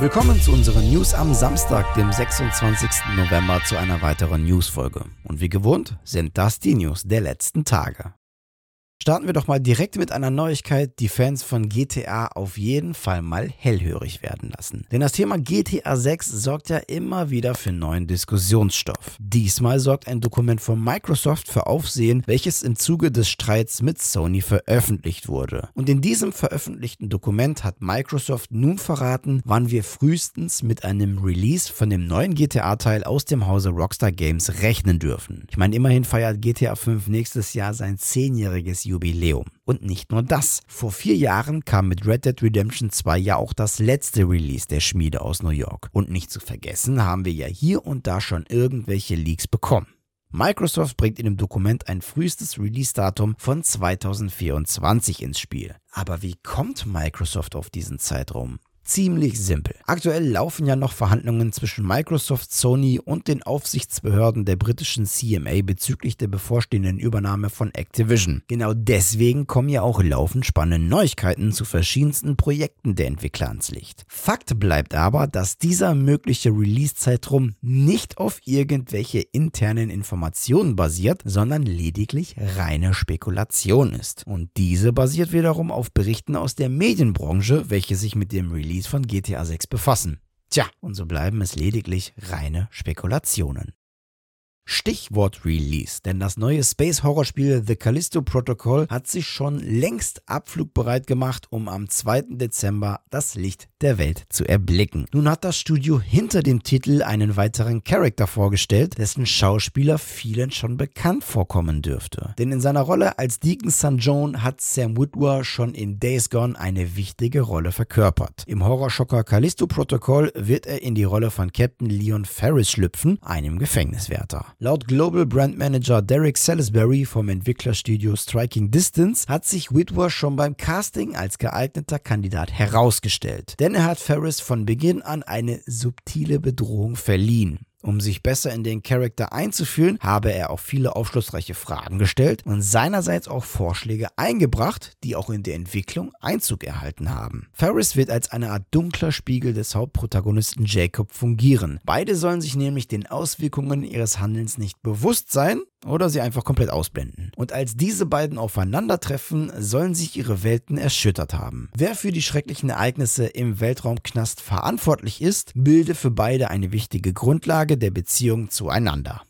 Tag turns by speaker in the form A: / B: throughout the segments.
A: Willkommen zu unseren News am Samstag, dem 26. November, zu einer weiteren Newsfolge. Und wie gewohnt sind das die News der letzten Tage. Starten wir doch mal direkt mit einer Neuigkeit, die Fans von GTA auf jeden Fall mal hellhörig werden lassen. Denn das Thema GTA 6 sorgt ja immer wieder für neuen Diskussionsstoff. Diesmal sorgt ein Dokument von Microsoft für Aufsehen, welches im Zuge des Streits mit Sony veröffentlicht wurde. Und in diesem veröffentlichten Dokument hat Microsoft nun verraten, wann wir frühestens mit einem Release von dem neuen GTA-Teil aus dem Hause Rockstar Games rechnen dürfen. Ich meine, immerhin feiert GTA 5 nächstes Jahr sein zehnjähriges Jubiläum. Und nicht nur das. Vor vier Jahren kam mit Red Dead Redemption 2 ja auch das letzte Release der Schmiede aus New York. Und nicht zu vergessen haben wir ja hier und da schon irgendwelche Leaks bekommen. Microsoft bringt in dem Dokument ein frühestes Release-Datum von 2024 ins Spiel. Aber wie kommt Microsoft auf diesen Zeitraum? Ziemlich simpel. Aktuell laufen ja noch Verhandlungen zwischen Microsoft, Sony und den Aufsichtsbehörden der britischen CMA bezüglich der bevorstehenden Übernahme von Activision. Genau deswegen kommen ja auch laufend spannende Neuigkeiten zu verschiedensten Projekten der Entwickler ans Licht. Fakt bleibt aber, dass dieser mögliche Release-Zeitraum nicht auf irgendwelche internen Informationen basiert, sondern lediglich reine Spekulation ist. Und diese basiert wiederum auf Berichten aus der Medienbranche, welche sich mit dem Release Release von GTA 6 befassen. Tja, und so bleiben es lediglich reine Spekulationen. Stichwort Release, denn das neue Space-Horrorspiel The Callisto Protocol hat sich schon längst abflugbereit gemacht, um am 2. Dezember das Licht der Welt zu erblicken. Nun hat das Studio hinter dem Titel einen weiteren Charakter vorgestellt, dessen Schauspieler vielen schon bekannt vorkommen dürfte. Denn in seiner Rolle als Deacon St. John hat Sam Witwer schon in Days Gone eine wichtige Rolle verkörpert. Im Horrorschocker Callisto Protocol wird er in die Rolle von Captain Leon Ferris schlüpfen, einem Gefängniswärter. Laut Global Brand Manager Derek Salisbury vom Entwicklerstudio Striking Distance hat sich Whitworth schon beim Casting als geeigneter Kandidat herausgestellt, denn er hat Ferris von Beginn an eine subtile Bedrohung verliehen. Um sich besser in den Charakter einzufühlen, habe er auch viele aufschlussreiche Fragen gestellt und seinerseits auch Vorschläge eingebracht, die auch in der Entwicklung Einzug erhalten haben. Ferris wird als eine Art dunkler Spiegel des Hauptprotagonisten Jacob fungieren. Beide sollen sich nämlich den Auswirkungen ihres Handelns nicht bewusst sein oder sie einfach komplett ausblenden. Und als diese beiden aufeinandertreffen, sollen sich ihre Welten erschüttert haben. Wer für die schrecklichen Ereignisse im Weltraumknast verantwortlich ist, bilde für beide eine wichtige Grundlage der Beziehung zueinander.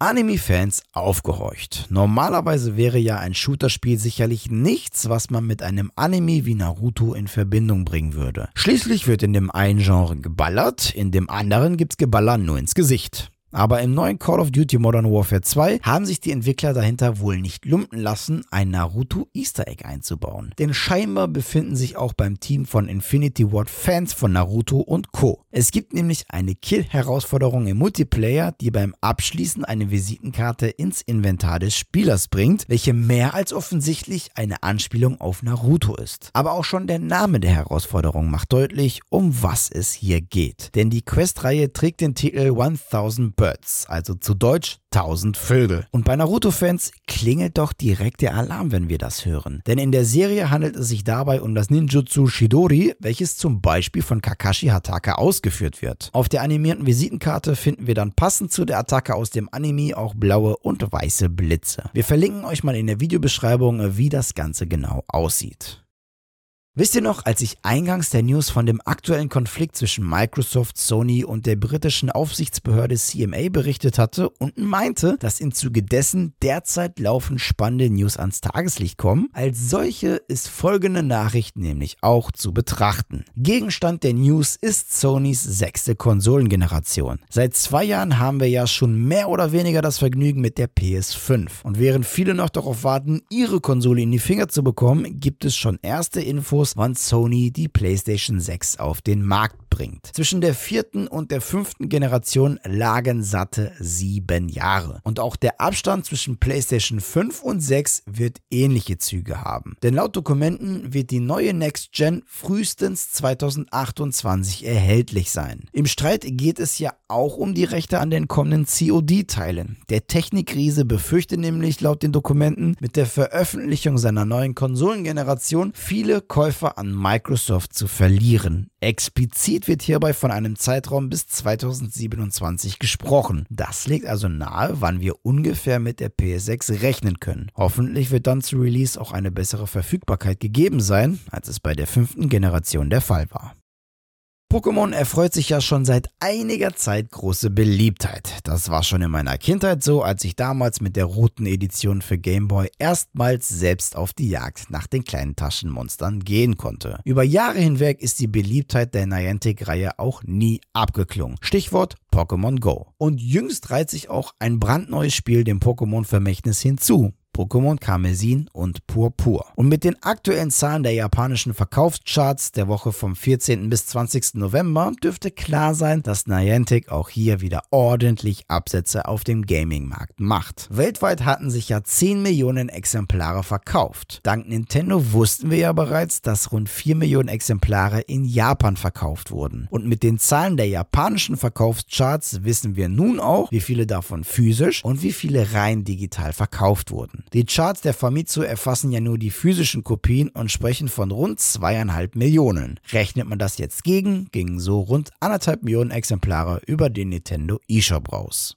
A: Anime-Fans aufgehorcht. Normalerweise wäre ja ein Shooter-Spiel sicherlich nichts, was man mit einem Anime wie Naruto in Verbindung bringen würde. Schließlich wird in dem einen Genre geballert, in dem anderen gibt's Geballer nur ins Gesicht. Aber im neuen Call of Duty Modern Warfare 2 haben sich die Entwickler dahinter wohl nicht lumpen lassen, ein Naruto Easter Egg einzubauen. Denn scheinbar befinden sich auch beim Team von Infinity Ward Fans von Naruto und Co. Es gibt nämlich eine Kill-Herausforderung im Multiplayer, die beim Abschließen eine Visitenkarte ins Inventar des Spielers bringt, welche mehr als offensichtlich eine Anspielung auf Naruto ist. Aber auch schon der Name der Herausforderung macht deutlich, um was es hier geht. Denn die Questreihe trägt den Titel 1000 Birds, also zu Deutsch 1000 Vögel. Und bei Naruto-Fans klingelt doch direkt der Alarm, wenn wir das hören. Denn in der Serie handelt es sich dabei um das Ninjutsu Shidori, welches zum Beispiel von Kakashi Hatake ausgeführt wird. Auf der animierten Visitenkarte finden wir dann passend zu der Attacke aus dem Anime auch blaue und weiße Blitze. Wir verlinken euch mal in der Videobeschreibung, wie das Ganze genau aussieht. Wisst ihr noch, als ich eingangs der News von dem aktuellen Konflikt zwischen Microsoft, Sony und der britischen Aufsichtsbehörde CMA berichtet hatte und meinte, dass im Zuge dessen derzeit laufend spannende News ans Tageslicht kommen? Als solche ist folgende Nachricht nämlich auch zu betrachten. Gegenstand der News ist Sonys sechste Konsolengeneration. Seit zwei Jahren haben wir ja schon mehr oder weniger das Vergnügen mit der PS5. Und während viele noch darauf warten, ihre Konsole in die Finger zu bekommen, gibt es schon erste Infos Infos, wann Sony die PlayStation 6 auf den Markt bringt. Zwischen der vierten und der fünften Generation lagen satte sieben Jahre. Und auch der Abstand zwischen PlayStation 5 und 6 wird ähnliche Züge haben. Denn laut Dokumenten wird die neue Next Gen frühestens 2028 erhältlich sein. Im Streit geht es ja auch um die Rechte an den kommenden COD-Teilen. Der Technikriese befürchtet nämlich laut den Dokumenten mit der Veröffentlichung seiner neuen Konsolengeneration viele Käufer an Microsoft zu verlieren. Explizit wird hierbei von einem Zeitraum bis 2027 gesprochen. Das legt also nahe, wann wir ungefähr mit der PS6 rechnen können. Hoffentlich wird dann zu Release auch eine bessere Verfügbarkeit gegeben sein, als es bei der fünften Generation der Fall war. Pokémon erfreut sich ja schon seit einiger Zeit große Beliebtheit. Das war schon in meiner Kindheit so, als ich damals mit der roten Edition für Game Boy erstmals selbst auf die Jagd nach den kleinen Taschenmonstern gehen konnte. Über Jahre hinweg ist die Beliebtheit der Niantic-Reihe auch nie abgeklungen. Stichwort Pokémon Go. Und jüngst reiht sich auch ein brandneues Spiel dem Pokémon-Vermächtnis hinzu. Pokémon Karmesin und Purpur. Und mit den aktuellen Zahlen der japanischen Verkaufscharts der Woche vom 14. bis 20. November dürfte klar sein, dass Niantic auch hier wieder ordentlich Absätze auf dem Gaming-Markt macht. Weltweit hatten sich ja 10 Millionen Exemplare verkauft. Dank Nintendo wussten wir ja bereits, dass rund 4 Millionen Exemplare in Japan verkauft wurden. Und mit den Zahlen der japanischen Verkaufscharts wissen wir nun auch, wie viele davon physisch und wie viele rein digital verkauft wurden. Die Charts der Famitsu erfassen ja nur die physischen Kopien und sprechen von rund zweieinhalb Millionen. Rechnet man das jetzt gegen, gingen so rund anderthalb Millionen Exemplare über den Nintendo eShop raus.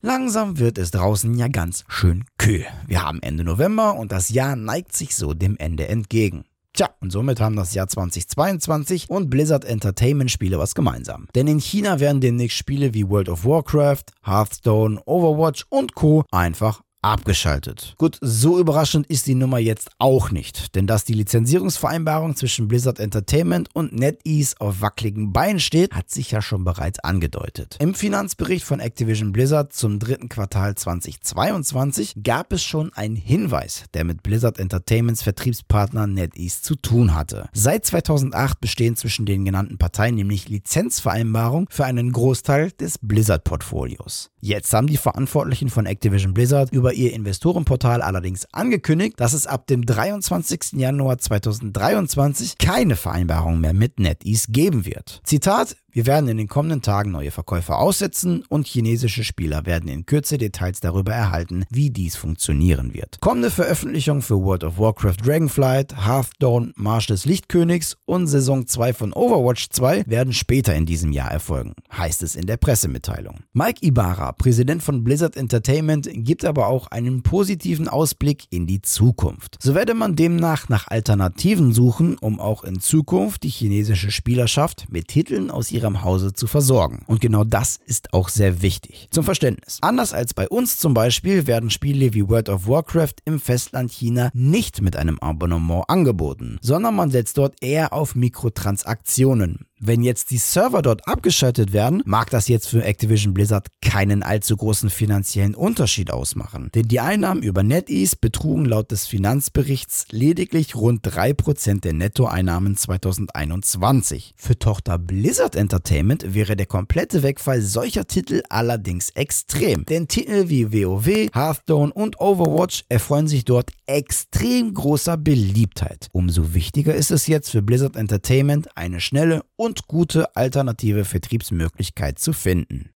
A: Langsam wird es draußen ja ganz schön kühl. Wir haben Ende November und das Jahr neigt sich so dem Ende entgegen. Tja, und somit haben das Jahr 2022 und Blizzard Entertainment Spiele was gemeinsam. Denn in China werden demnächst Spiele wie World of Warcraft, Hearthstone, Overwatch und Co. einfach abgeschaltet. Gut, so überraschend ist die Nummer jetzt auch nicht, denn dass die Lizenzierungsvereinbarung zwischen Blizzard Entertainment und NetEase auf wackeligen Beinen steht, hat sich ja schon bereits angedeutet. Im Finanzbericht von Activision Blizzard zum dritten Quartal 2022 gab es schon einen Hinweis, der mit Blizzard Entertainments Vertriebspartner NetEase zu tun hatte. Seit 2008 bestehen zwischen den genannten Parteien nämlich Lizenzvereinbarungen für einen Großteil des Blizzard-Portfolios. Jetzt haben die Verantwortlichen von Activision Blizzard über ihr Investorenportal allerdings angekündigt, dass es ab dem 23. Januar 2023 keine Vereinbarung mehr mit NetEase geben wird. Zitat, wir werden in den kommenden Tagen neue Verkäufer aussetzen und chinesische Spieler werden in Kürze Details darüber erhalten, wie dies funktionieren wird. Kommende Veröffentlichungen für World of Warcraft Dragonflight, Hearthstone, Marsch des Lichtkönigs und Saison 2 von Overwatch 2 werden später in diesem Jahr erfolgen, heißt es in der Pressemitteilung. Mike Ibarra, Präsident von Blizzard Entertainment, gibt aber auch einen positiven Ausblick in die Zukunft. So werde man demnach nach Alternativen suchen, um auch in Zukunft die chinesische Spielerschaft mit Titeln aus ihrer ihrem Hause zu versorgen. Und genau das ist auch sehr wichtig. Zum Verständnis. Anders als bei uns zum Beispiel werden Spiele wie World of Warcraft im Festland China nicht mit einem Abonnement angeboten, sondern man setzt dort eher auf Mikrotransaktionen. Wenn jetzt die Server dort abgeschaltet werden, mag das jetzt für Activision Blizzard keinen allzu großen finanziellen Unterschied ausmachen. Denn die Einnahmen über NetEase betrugen laut des Finanzberichts lediglich rund 3% der Nettoeinnahmen 2021. Für Tochter Blizzard Entertainment wäre der komplette Wegfall solcher Titel allerdings extrem. Denn Titel wie WoW, Hearthstone und Overwatch erfreuen sich dort extrem großer Beliebtheit. Umso wichtiger ist es jetzt für Blizzard Entertainment, eine schnelle und und gute alternative Vertriebsmöglichkeit zu finden.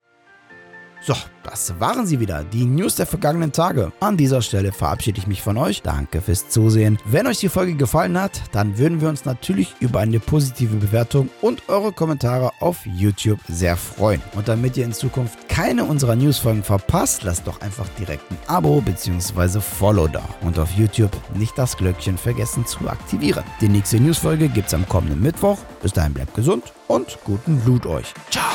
A: So, das waren sie wieder, die News der vergangenen Tage. An dieser Stelle verabschiede ich mich von euch. Danke fürs Zusehen. Wenn euch die Folge gefallen hat, dann würden wir uns natürlich über eine positive Bewertung und eure Kommentare auf YouTube sehr freuen. Und damit ihr in Zukunft keine unserer Newsfolgen verpasst, lasst doch einfach direkt ein Abo bzw. Follow da. Und auf YouTube nicht das Glöckchen vergessen zu aktivieren. Die nächste Newsfolge gibt es am kommenden Mittwoch. Bis dahin bleibt gesund und guten Blut euch. Ciao!